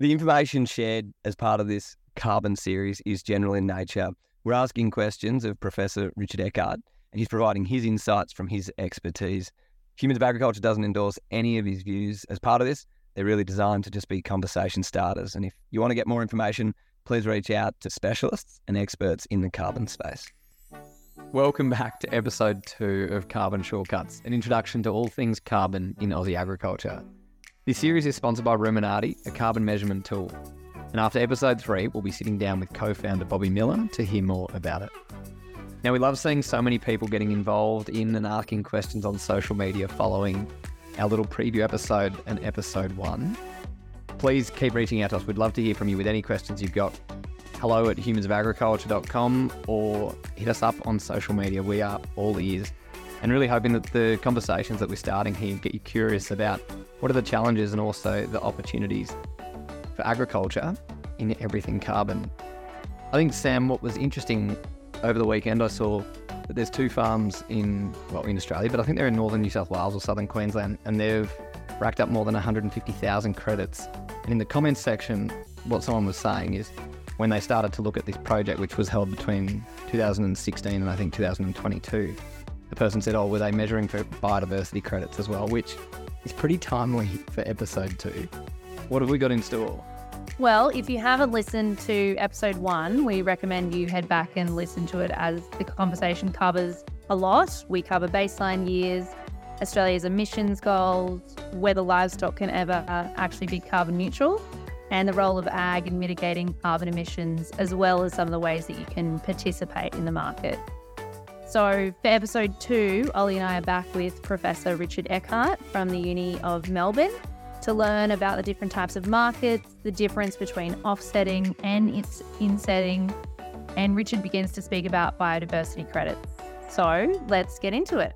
The information shared as part of this carbon series is general in nature. We're asking questions of Professor Richard Eckard, and he's providing his insights from his expertise. Humans of Agriculture doesn't endorse any of his views as part of this. They're really designed to just be conversation starters. And if you want to get more information, please reach out to specialists and experts in the carbon space. Welcome back to episode two of Carbon Shortcuts, an introduction to all things carbon in Aussie agriculture. This series is sponsored by Ruminati, a carbon measurement tool. And after episode three, we'll be sitting down with co founder Bobby Miller to hear more about it. Now, we love seeing so many people getting involved in and asking questions on social media following our little preview episode and episode one. Please keep reaching out to us. We'd love to hear from you with any questions you've got. Hello at humansofagriculture.com or hit us up on social media. We are all ears and really hoping that the conversations that we're starting here get you curious about what are the challenges and also the opportunities for agriculture in everything carbon. I think, Sam, what was interesting over the weekend, I saw that there's two farms in, well, in Australia, but I think they're in northern New South Wales or southern Queensland, and they've racked up more than 150,000 credits. And in the comments section, what someone was saying is when they started to look at this project, which was held between 2016 and I think 2022, the person said, Oh, were they measuring for biodiversity credits as well? Which is pretty timely for episode two. What have we got in store? Well, if you haven't listened to episode one, we recommend you head back and listen to it as the conversation covers a lot. We cover baseline years, Australia's emissions goals, whether livestock can ever actually be carbon neutral, and the role of ag in mitigating carbon emissions, as well as some of the ways that you can participate in the market. So, for episode two, Oli and I are back with Professor Richard Eckard from the Uni of Melbourne to learn about the different types of markets, the difference between offsetting and its insetting. And Richard begins to speak about biodiversity credits. So, let's get into it.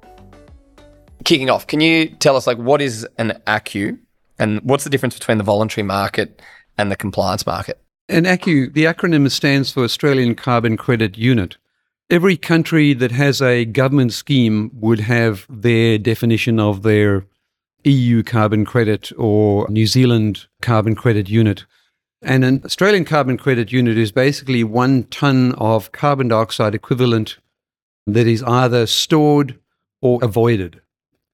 Kicking off, can you tell us like what is an ACCU and what's the difference between the voluntary market and the compliance market? An ACCU, the acronym stands for Australian Carbon Credit Unit. Every country that has a government scheme would have their definition of their EU carbon credit or New Zealand carbon credit unit. And an Australian carbon credit unit is basically one ton of carbon dioxide equivalent that is either stored or avoided.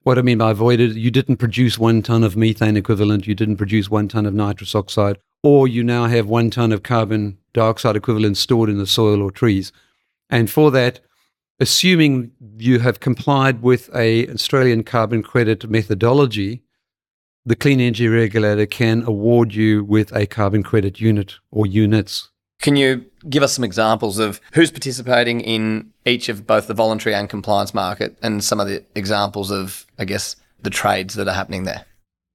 What I mean by avoided, you didn't produce one ton of methane equivalent, you didn't produce one ton of nitrous oxide, or you now have one ton of carbon dioxide equivalent stored in the soil or trees. And for that, assuming you have complied with a Australian carbon credit methodology, the Clean Energy Regulator can award you with a carbon credit unit or units. Can you give us some examples of who's participating in each of both the voluntary and compliance market and some of the examples of, I guess, the trades that are happening there?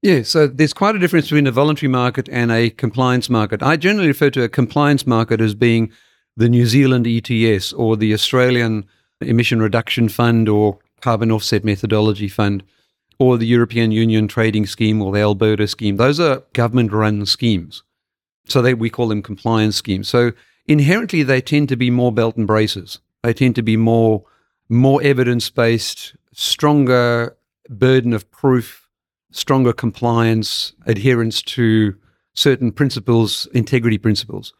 Yeah, so there's quite a difference between a voluntary market and a compliance market. I generally refer to a compliance market as being the New Zealand ETS or the Australian Emission Reduction Fund or Carbon Offset Methodology Fund or the European Union Trading Scheme or the Alberta Scheme. Those are government run schemes. So they, we call them compliance schemes. So inherently, they tend to be more belt and braces. They tend to be more, more evidence based, stronger burden of proof, stronger compliance, adherence to certain principles, integrity principles.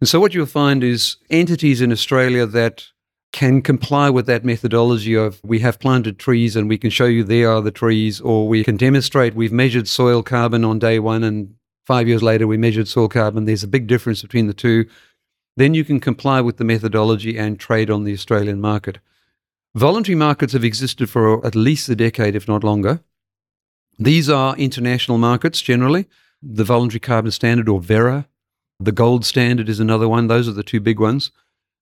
And so what you'll find is entities in Australia that can comply with that methodology of we have planted trees and we can show you there are the trees, or we can demonstrate we've measured soil carbon on day one and five years later we measured soil carbon. There's a big difference between the two. Then you can comply with the methodology and trade on the Australian market. Voluntary markets have existed for at least a decade, if not longer. These are international markets generally. The Voluntary Carbon Standard, or Verra, the gold standard is another one. Those are the two big ones.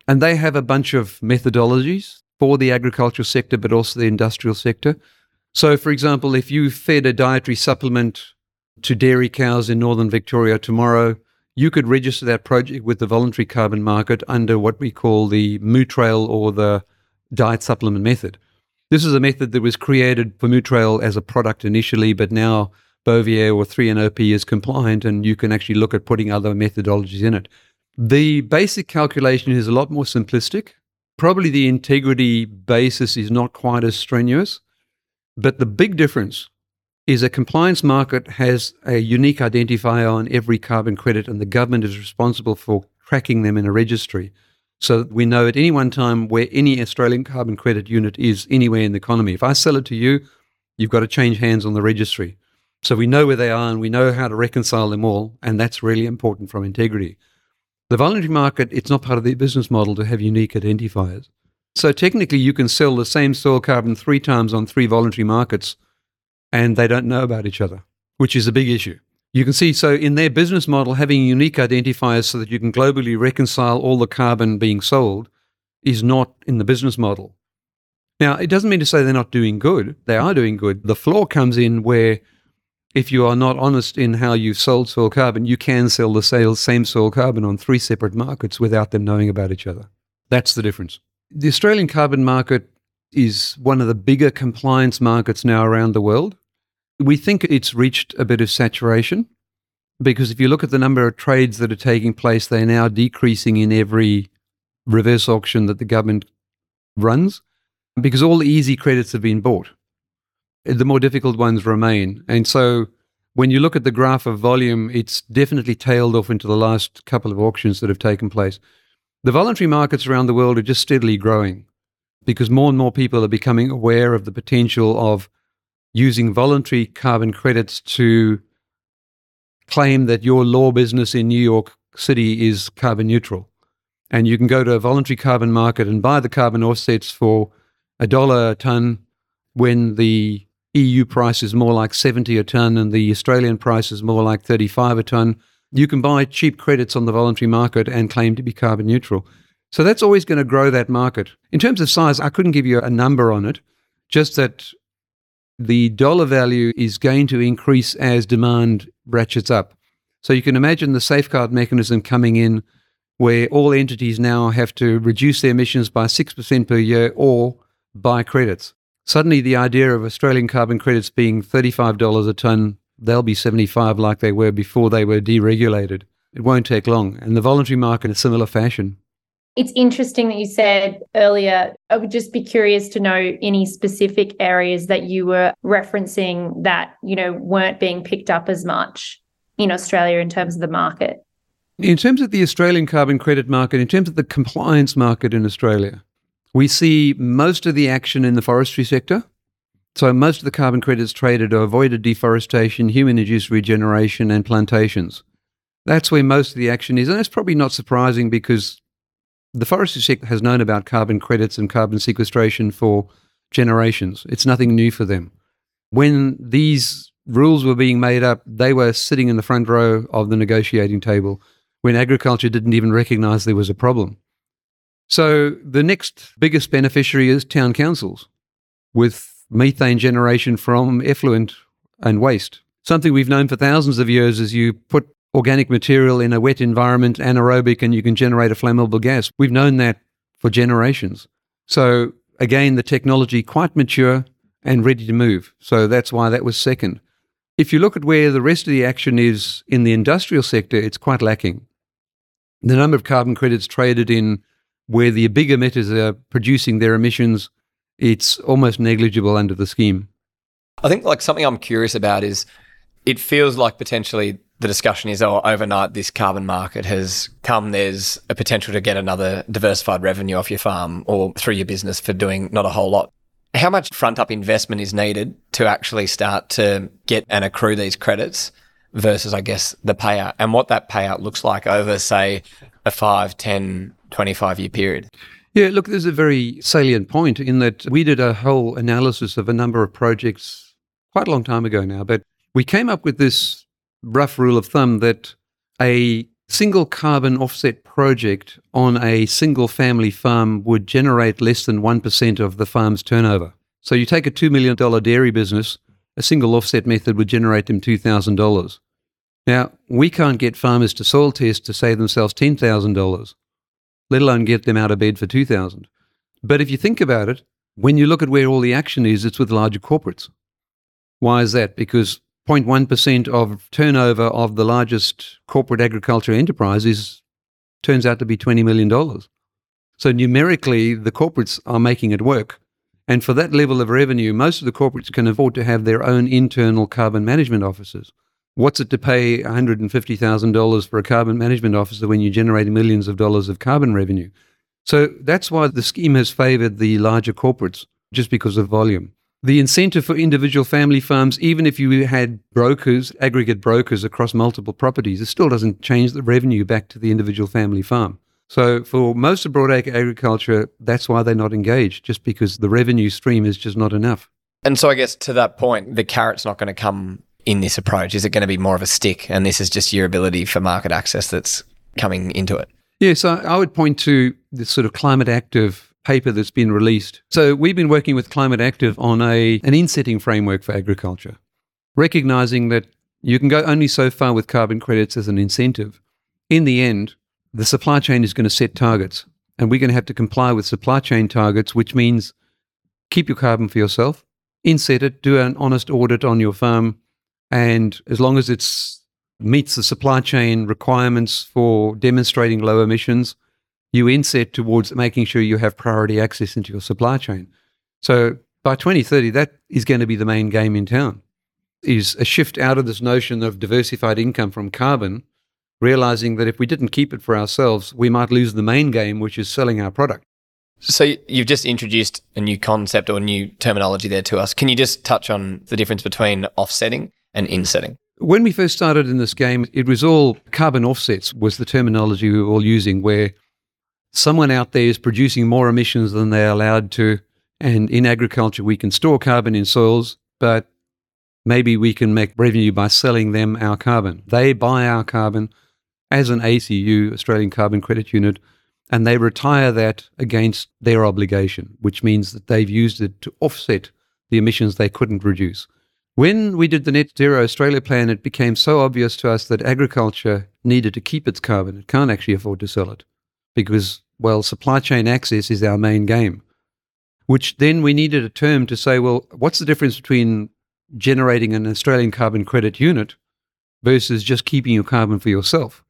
And they have a bunch of methodologies for the agricultural sector, but also the industrial sector. So, for example, if you fed a dietary supplement to dairy cows in northern Victoria tomorrow, you could register that project with the voluntary carbon market under what we call the Mootral or the diet supplement method. This is a method that was created for Mootral as a product initially, but now Bovaer or 3NOP is compliant, and you can actually look at putting other methodologies in it. The basic calculation is a lot more simplistic. Probably the integrity basis is not quite as strenuous. But the big difference is a compliance market has a unique identifier on every carbon credit, and the government is responsible for tracking them in a registry. So that we know at any one time where any Australian carbon credit unit is anywhere in the economy. If I sell it to you, you've got to change hands on the registry. So we know where they are and we know how to reconcile them all, and that's really important from integrity. The voluntary market, it's not part of the business model to have unique identifiers. So technically, you can sell the same soil carbon three times on three voluntary markets, and they don't know about each other, which is a big issue. You can see, so in their business model, having unique identifiers so that you can globally reconcile all the carbon being sold is not in the business model. Now, it doesn't mean to say they're not doing good. They are doing good. The flaw comes in where if you are not honest in how you've sold soil carbon, you can sell the same soil carbon on three separate markets without them knowing about each other. That's the difference. The Australian carbon market is one of the bigger compliance markets now around the world. We think it's reached a bit of saturation because if you look at the number of trades that are taking place, they're now decreasing in every reverse auction that the government runs because all the easy credits have been bought. The more difficult ones remain. And so when you look at the graph of volume, it's definitely tailed off into the last couple of auctions that have taken place. The voluntary markets around the world are just steadily growing because more and more people are becoming aware of the potential of using voluntary carbon credits to claim that your law business in New York City is carbon neutral. And you can go to a voluntary carbon market and buy the carbon offsets for a dollar a ton when the EU price is more like 70 a ton and the Australian price is more like 35 a ton you can buy cheap credits on the voluntary market and claim to be carbon neutral. So that's always going to grow that market. In terms of size, I couldn't give you a number on it, just that the dollar value is going to increase as demand ratchets up. So you can imagine the safeguard mechanism coming in where all entities now have to reduce their emissions by 6% per year or buy credits. Suddenly, the idea of Australian carbon credits being $35 a tonne they'll be 75 like they were before they were deregulated. It won't take long. And the voluntary market in a similar fashion. It's interesting that you said earlier. I would just be curious to know any specific areas that you were referencing that, you know, weren't being picked up as much in Australia in terms of the market. In terms of the Australian carbon credit market, in terms of the compliance market in Australia, we see most of the action in the forestry sector. So most of the carbon credits traded are avoided deforestation, human-induced regeneration, and plantations. That's where most of the action is, and that's probably not surprising because the forestry sector has known about carbon credits and carbon sequestration for generations. It's nothing new for them. When these rules were being made up, they were sitting in the front row of the negotiating table when agriculture didn't even recognize there was a problem. So the next biggest beneficiary is town councils with methane generation from effluent and waste. Something we've known for thousands of years is you put organic material in a wet environment, anaerobic, and you can generate a flammable gas. We've known that for generations. So again, the technology quite mature and ready to move. So that's why that was second. If you look at where the rest of the action is in the industrial sector, it's quite lacking. The number of carbon credits traded in where the big emitters are producing their emissions it's almost negligible under the scheme. I think like something I'm curious about is it feels like potentially the discussion is oh overnight this carbon market has come there's a potential to get another diversified revenue off your farm or through your business for doing not a whole lot. How much front up investment is needed to actually start to get and accrue these credits versus I guess the payout and what that payout looks like over say a 5, 10, 25 year period? Yeah, look, there's a very salient point in that we did a whole analysis of a number of projects quite a long time ago now, but we came up with this rough rule of thumb that a single carbon offset project on a single family farm would generate less than 1% of the farm's turnover. So you take a $2 million dairy business, a single offset method would generate them $2,000. Now, we can't get farmers to soil test to save themselves $10,000 let alone get them out of bed for 2000 But if you think about it, when you look at where all the action is, it's with larger corporates. Why is that? Because 0.1% of turnover of the largest corporate agriculture enterprise is, turns out to be $20 million. So numerically, the corporates are making it work. And for that level of revenue, most of the corporates can afford to have their own internal carbon management offices. What's it to pay $150,000 for a carbon management officer when you generate millions of dollars of carbon revenue? So that's why the scheme has favored the larger corporates, just because of volume. The incentive for individual family farms, even if you had brokers, aggregate brokers across multiple properties, it still doesn't change the revenue back to the individual family farm. So for most of broadacre agriculture, that's why they're not engaged, just because the revenue stream is just not enough. And so I guess to that point, the carrot's not going to come in this approach. Is it going to be more of a stick? And this is just your ability for market access that's coming into it? Yes, I, I would point to this sort of climate active paper that's been released. So we've been working with Climate Active on a an insetting framework for agriculture, recognizing that you can go only so far with carbon credits as an incentive. In the end, the supply chain is going to set targets, and we're going to have to comply with supply chain targets, which means keep your carbon for yourself, inset it, do an honest audit on your farm, and as long as it meets the supply chain requirements for demonstrating low emissions, you inset towards making sure you have priority access into your supply chain. So by 2030, that is going to be the main game in town. Is a shift out of this notion of diversified income from carbon, realizing that if we didn't keep it for ourselves, we might lose the main game, which is selling our product. So you've just introduced a new concept or new terminology there to us. Can you just touch on the difference between offsetting and insetting? When we first started in this game, it was all carbon offsets was the terminology we were all using, where someone out there is producing more emissions than they're allowed to. And in agriculture, we can store carbon in soils, but maybe we can make revenue by selling them our carbon. They buy our carbon as an ACCU, Australian Carbon Credit Unit, and they retire that against their obligation, which means that they've used it to offset the emissions they couldn't reduce. When we did the Net Zero Australia plan, it became so obvious to us that agriculture needed to keep its carbon. It can't actually afford to sell it because well, supply chain access is our main game, which then we needed a term to say, well, what's the difference between generating an Australian carbon credit unit versus just keeping your carbon for yourself?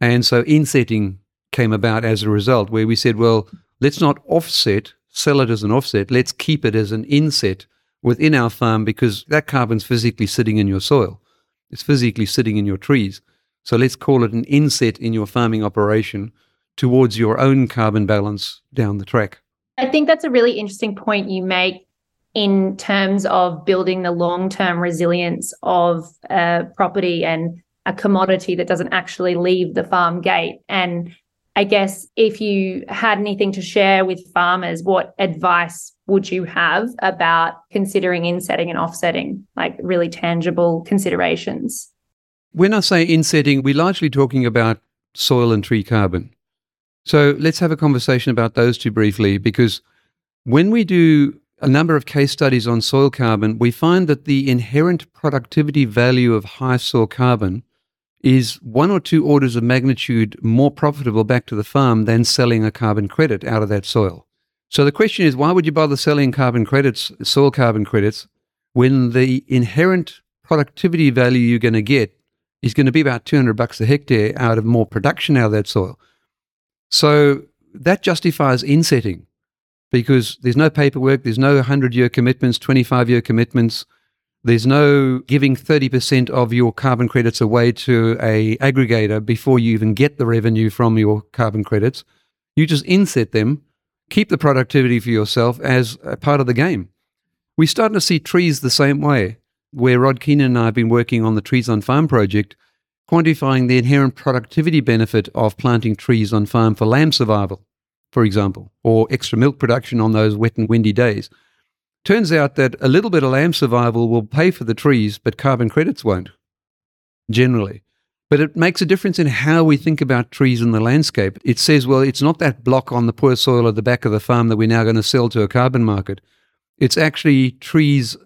And so insetting came about as a result, where we said, well, let's not offset, sell it as an offset, let's keep it as an inset within our farm because that carbon's physically sitting in your soil. It's physically sitting in your trees. So let's call it an inset in your farming operation towards your own carbon balance down the track. I think that's a really interesting point you make in terms of building the long term resilience of a property and a commodity that doesn't actually leave the farm gate. And I guess if you had anything to share with farmers, what advice would you have about considering insetting and offsetting, like really tangible considerations? When I say insetting, we're largely talking about soil and tree carbon. So let's have a conversation about those two briefly, because when we do a number of case studies on soil carbon, we find that the inherent productivity value of high soil carbon is one or two orders of magnitude more profitable back to the farm than selling a carbon credit out of that soil. So the question is, why would you bother selling carbon credits, soil carbon credits, when the inherent productivity value you're going to get is going to be about 200 bucks a hectare out of more production out of that soil? So that justifies insetting because there's no paperwork, there's no 100 year commitments, 25 year commitments. There's no giving 30% of your carbon credits away to a aggregator before you even get the revenue from your carbon credits. You just inset them, keep the productivity for yourself as a part of the game. We're starting to see trees the same way, where Rod Keenan and I have been working on the Trees on Farm project quantifying the inherent productivity benefit of planting trees on farm for lamb survival, for example, or extra milk production on those wet and windy days. Turns out that a little bit of lamb survival will pay for the trees, but carbon credits won't, generally. But it makes a difference in how we think about trees in the landscape. It says, well, it's not that block on the poor soil at the back of the farm that we're now going to sell to a carbon market. It's actually trees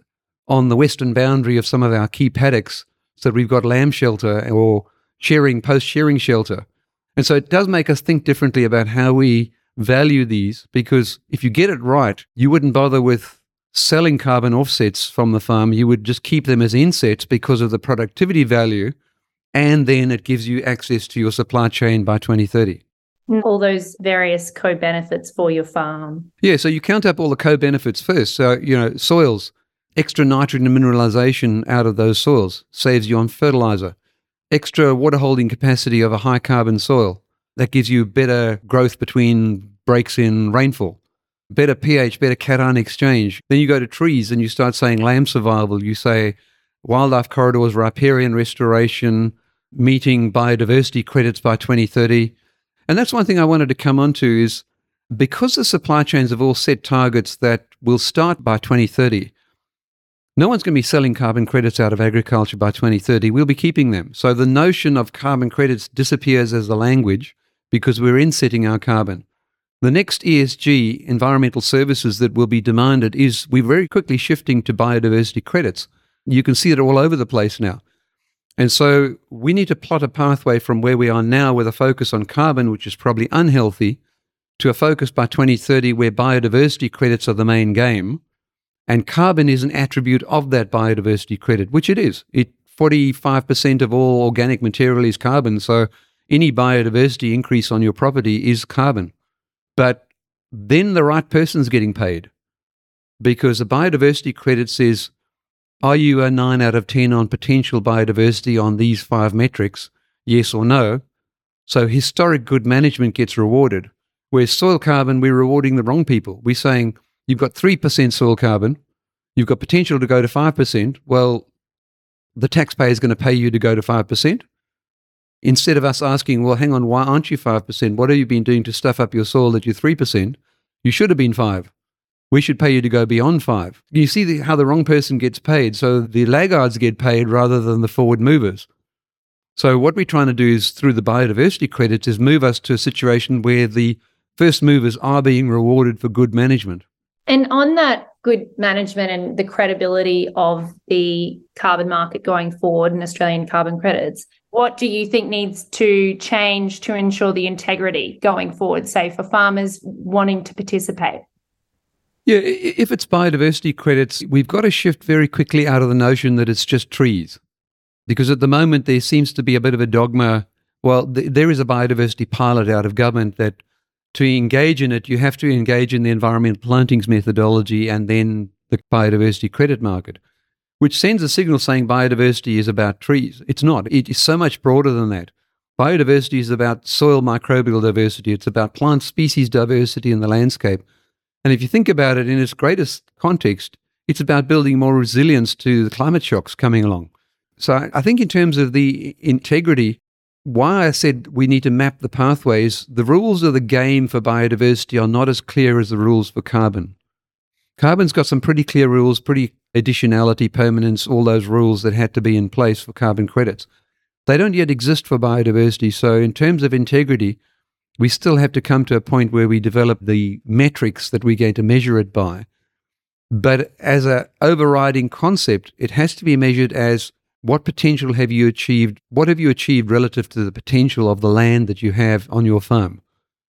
on the western boundary of some of our key paddocks so that we've got lamb shelter or shearing, post shearing shelter. And so it does make us think differently about how we value these because if you get it right, you wouldn't bother with selling carbon offsets from the farm. You would just keep them as insets because of the productivity value. And then it gives you access to your supply chain by 2030. Mm. all those various co benefits for your farm. Yeah, so you count up all the co benefits first. So, you know, soils, extra nitrogen and mineralization out of those soils saves you on fertilizer, extra water holding capacity of a high carbon soil. That gives you better growth between breaks in rainfall, better pH, better cation exchange. Then you go to trees and you start saying lamb survival. You say wildlife corridors, riparian restoration, meeting biodiversity credits by 2030. And that's one thing I wanted to come on to is because the supply chains have all set targets that will start by 2030, no one's going to be selling carbon credits out of agriculture by 2030. We'll be keeping them. So the notion of carbon credits disappears as the language because we're insetting our carbon. The next ESG, environmental services, that will be demanded is we're very quickly shifting to biodiversity credits. You can see it all over the place now. And so we need to plot a pathway from where we are now with a focus on carbon, which is probably unhealthy, to a focus by 2030 where biodiversity credits are the main game. And carbon is an attribute of that biodiversity credit, which it is. It 45% of all organic material is carbon. So any biodiversity increase on your property is carbon. But then the right person's getting paid because the biodiversity credit says are you a 9 out of 10 on potential biodiversity on these five metrics? Yes or no? So historic good management gets rewarded. Whereas soil carbon, we're rewarding the wrong people. We're saying you've got 3% soil carbon, you've got potential to go to 5%. Well, the taxpayer is going to pay you to go to 5%. Instead of us asking, well, hang on, why aren't you 5%? What have you been doing to stuff up your soil that you're 3%? You should have been 5 we should pay you to go beyond five. You see the, how the wrong person gets paid. So the laggards get paid rather than the forward movers. So what we're trying to do is through the biodiversity credits is move us to a situation where the first movers are being rewarded for good management. And on that good management and the credibility of the carbon market going forward in Australian carbon credits, what do you think needs to change to ensure the integrity going forward, say for farmers wanting to participate? Yeah, if it's biodiversity credits, we've got to shift very quickly out of the notion that it's just trees. Because at the moment, there seems to be a bit of a dogma. Well, th- there is a biodiversity pilot out of government that to engage in it, you have to engage in the environmental plantings methodology and then the biodiversity credit market, which sends a signal saying biodiversity is about trees. It's not. It is so much broader than that. Biodiversity is about soil microbial diversity, it's about plant species diversity in the landscape. And if you think about it in its greatest context, it's about building more resilience to the climate shocks coming along. So I think in terms of the integrity, why I said we need to map the pathways, the rules of the game for biodiversity are not as clear as the rules for carbon. Carbon's got some pretty clear rules, pretty additionality, permanence, all those rules that had to be in place for carbon credits. They don't yet exist for biodiversity. So, in terms of integrity, we still have to come to a point where we develop the metrics that we're going to measure it by. But as an overriding concept, it has to be measured as what potential have you achieved? What have you achieved relative to the potential of the land that you have on your farm?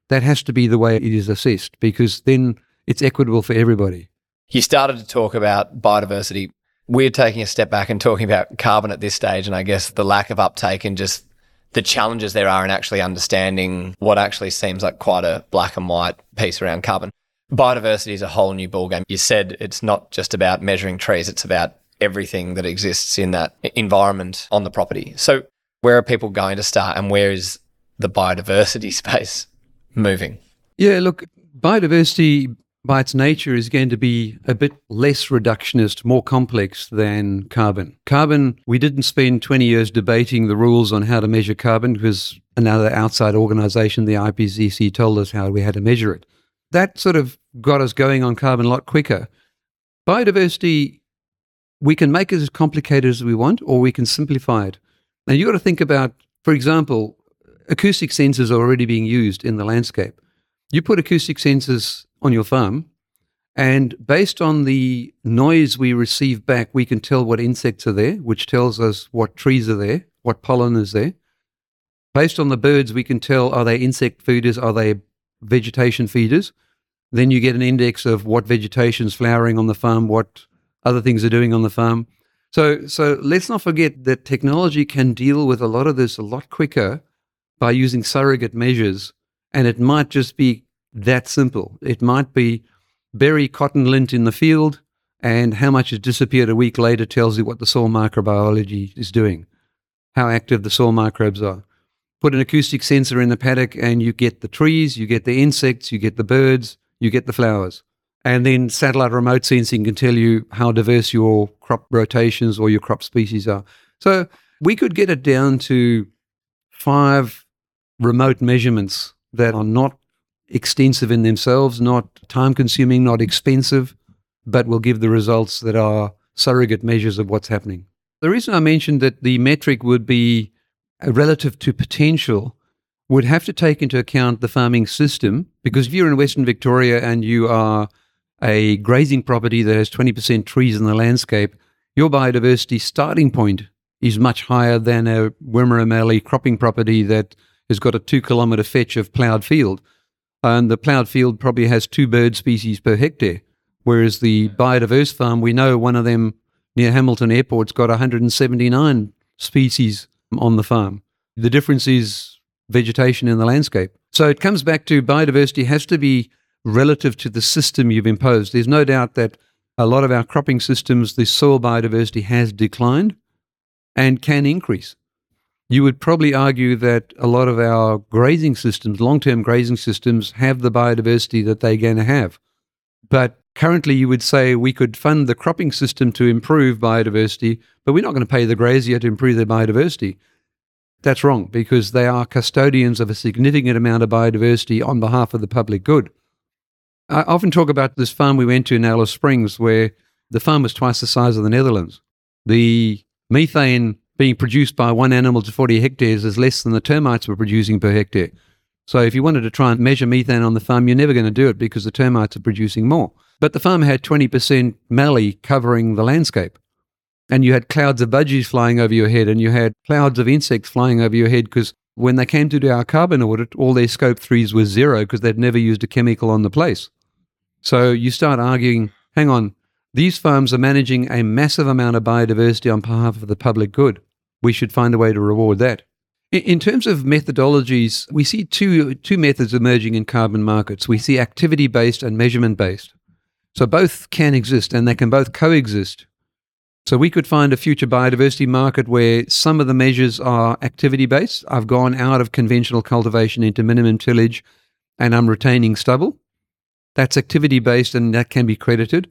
That has to be the way it is assessed because then it's equitable for everybody. You started to talk about biodiversity. We're taking a step back and talking about carbon at this stage, and I guess the lack of uptake and just the challenges there are in actually understanding what actually seems like quite a black and white piece around carbon. Biodiversity is a whole new ballgame. You said it's not just about measuring trees, it's about everything that exists in that environment on the property. So, where are people going to start and where is the biodiversity space moving? Yeah, look, biodiversity by its nature is going to be a bit less reductionist, more complex than carbon. Carbon, we didn't spend 20 years debating the rules on how to measure carbon because another outside organization, the IPCC, told us how we had to measure it. That sort of got us going on carbon a lot quicker. Biodiversity, we can make it as complicated as we want or we can simplify it. Now, you've got to think about, for example, acoustic sensors are already being used in the landscape. You put acoustic sensors on your farm. And based on the noise we receive back, we can tell what insects are there, which tells us what trees are there, what pollen is there. Based on the birds, we can tell are they insect feeders, are they vegetation feeders. Then you get an index of what vegetation is flowering on the farm, what other things are doing on the farm. So, so let's not forget that technology can deal with a lot of this a lot quicker by using surrogate measures And it might just be that simple. It might be bury cotton lint in the field, and how much has disappeared a week later tells you what the soil microbiology is doing, how active the soil microbes are. Put an acoustic sensor in the paddock, and you get the trees, you get the insects, you get the birds, you get the flowers. And then satellite remote sensing can tell you how diverse your crop rotations or your crop species are. So we could get it down to five remote measurements that are not extensive in themselves, not time consuming, not expensive, but will give the results that are surrogate measures of what's happening. The reason I mentioned that the metric would be uh, relative to potential would have to take into account the farming system because if you're in Western Victoria and you are a grazing property that has 20% trees in the landscape, your biodiversity starting point is much higher than a Wimmera Mallee cropping property that has got a two kilometre fetch of ploughed field. And the ploughed field probably has two bird species per hectare. Whereas the biodiverse farm, we know one of them near Hamilton Airport's got 179 species on the farm. The difference is vegetation in the landscape. So it comes back to biodiversity has to be relative to the system you've imposed. There's no doubt that a lot of our cropping systems, the soil biodiversity has declined and can increase. You would probably argue that a lot of our grazing systems, long term grazing systems, have the biodiversity that they're going to have. But currently, you would say we could fund the cropping system to improve biodiversity, but we're not going to pay the grazier to improve their biodiversity. That's wrong because they are custodians of a significant amount of biodiversity on behalf of the public good. I often talk about this farm we went to in Alice Springs where the farm was twice the size of the Netherlands. The methane being produced by one animal to 40 hectares is less than the termites were producing per hectare. So if you wanted to try and measure methane on the farm, you're never going to do it because the termites are producing more. But the farm had 20% mallee covering the landscape. And you had clouds of budgies flying over your head, and you had clouds of insects flying over your head because when they came to do our carbon audit, all their scope threes were zero because they'd never used a chemical on the place. So you start arguing, hang on, these farms are managing a massive amount of biodiversity on behalf of the public good. We should find a way to reward that. In terms of methodologies, we see two, two methods emerging in carbon markets. We see activity based and measurement based. So both can exist and they can both coexist. So we could find a future biodiversity market where some of the measures are activity based. I've gone out of conventional cultivation into minimum tillage and I'm retaining stubble. That's activity based and that can be credited.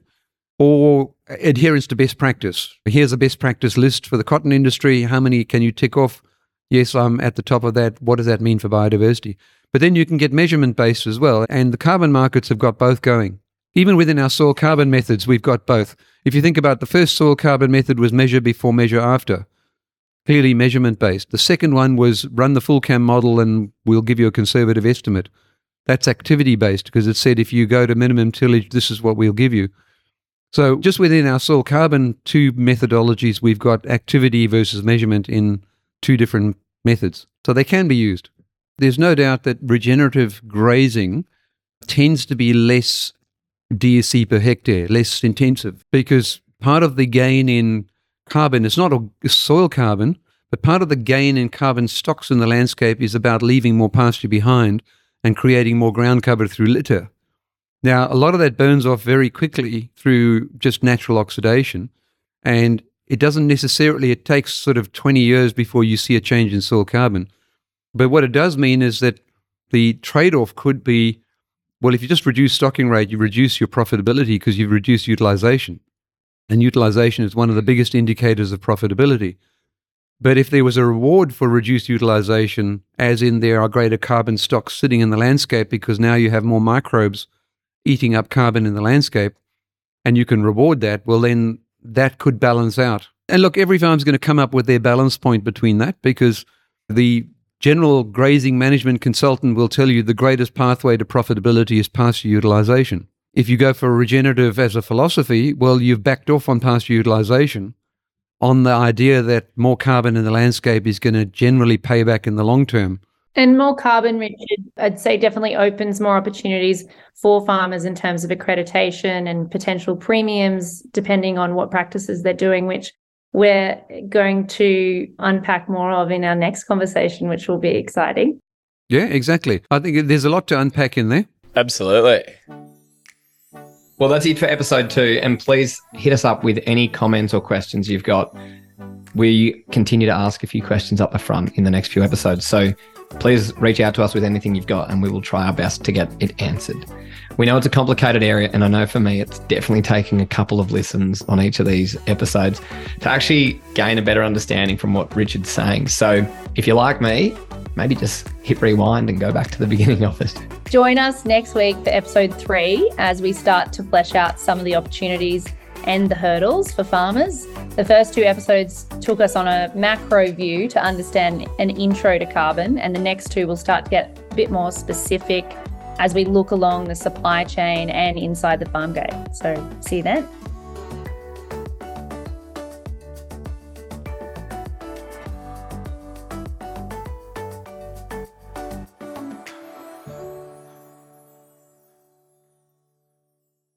Or adherence to best practice. Here's a best practice list for the cotton industry. How many can you tick off? Yes, I'm at the top of that. What does that mean for biodiversity? But then you can get measurement based as well. And the carbon markets have got both going. Even within our soil carbon methods, we've got both. If you think about the first soil carbon method was measure before, measure after, clearly measurement based. The second one was run the FullCAM model and we'll give you a conservative estimate. That's activity based because it said if you go to minimum tillage, this is what we'll give you. So, just within our soil carbon two methodologies, we've got activity versus measurement in two different methods. So, they can be used. There's no doubt that regenerative grazing tends to be less DSE per hectare, less intensive, because part of the gain in carbon is not soil carbon, but part of the gain in carbon stocks in the landscape is about leaving more pasture behind and creating more ground cover through litter. Now, a lot of that burns off very quickly through just natural oxidation. And it doesn't necessarily, it takes sort of 20 years before you see a change in soil carbon. But what it does mean is that the trade off could be well, if you just reduce stocking rate, you reduce your profitability because you've reduced utilization. And utilization is one of the mm-hmm. biggest indicators of profitability. But if there was a reward for reduced utilization, as in there are greater carbon stocks sitting in the landscape because now you have more microbes eating up carbon in the landscape, and you can reward that, well, then that could balance out. And look, every farm's going to come up with their balance point between that because the general grazing management consultant will tell you the greatest pathway to profitability is pasture utilization. If you go for regenerative as a philosophy, well, you've backed off on pasture utilization on the idea that more carbon in the landscape is going to generally pay back in the long term. And more carbon, rich, I'd say definitely opens more opportunities for farmers in terms of accreditation and potential premiums, depending on what practices they're doing, which we're going to unpack more of in our next conversation, which will be exciting. Yeah, exactly. I think there's a lot to unpack in there. Absolutely. Well, that's it for episode two. And please hit us up with any comments or questions you've got. We continue to ask a few questions up the front in the next few episodes. So please reach out to us with anything you've got and we will try our best to get it answered. We know it's a complicated area, and I know for me, it's definitely taking a couple of listens on each of these episodes to actually gain a better understanding from what Richard's saying. So if you're like me, maybe just hit rewind and go back to the beginning of it. Join us next week for episode three as we start to flesh out some of the opportunities and the hurdles for farmers. The first two episodes took us on a macro view to understand an intro to carbon, and the next two will start to get a bit more specific as we look along the supply chain and inside the farm gate. So, see you then.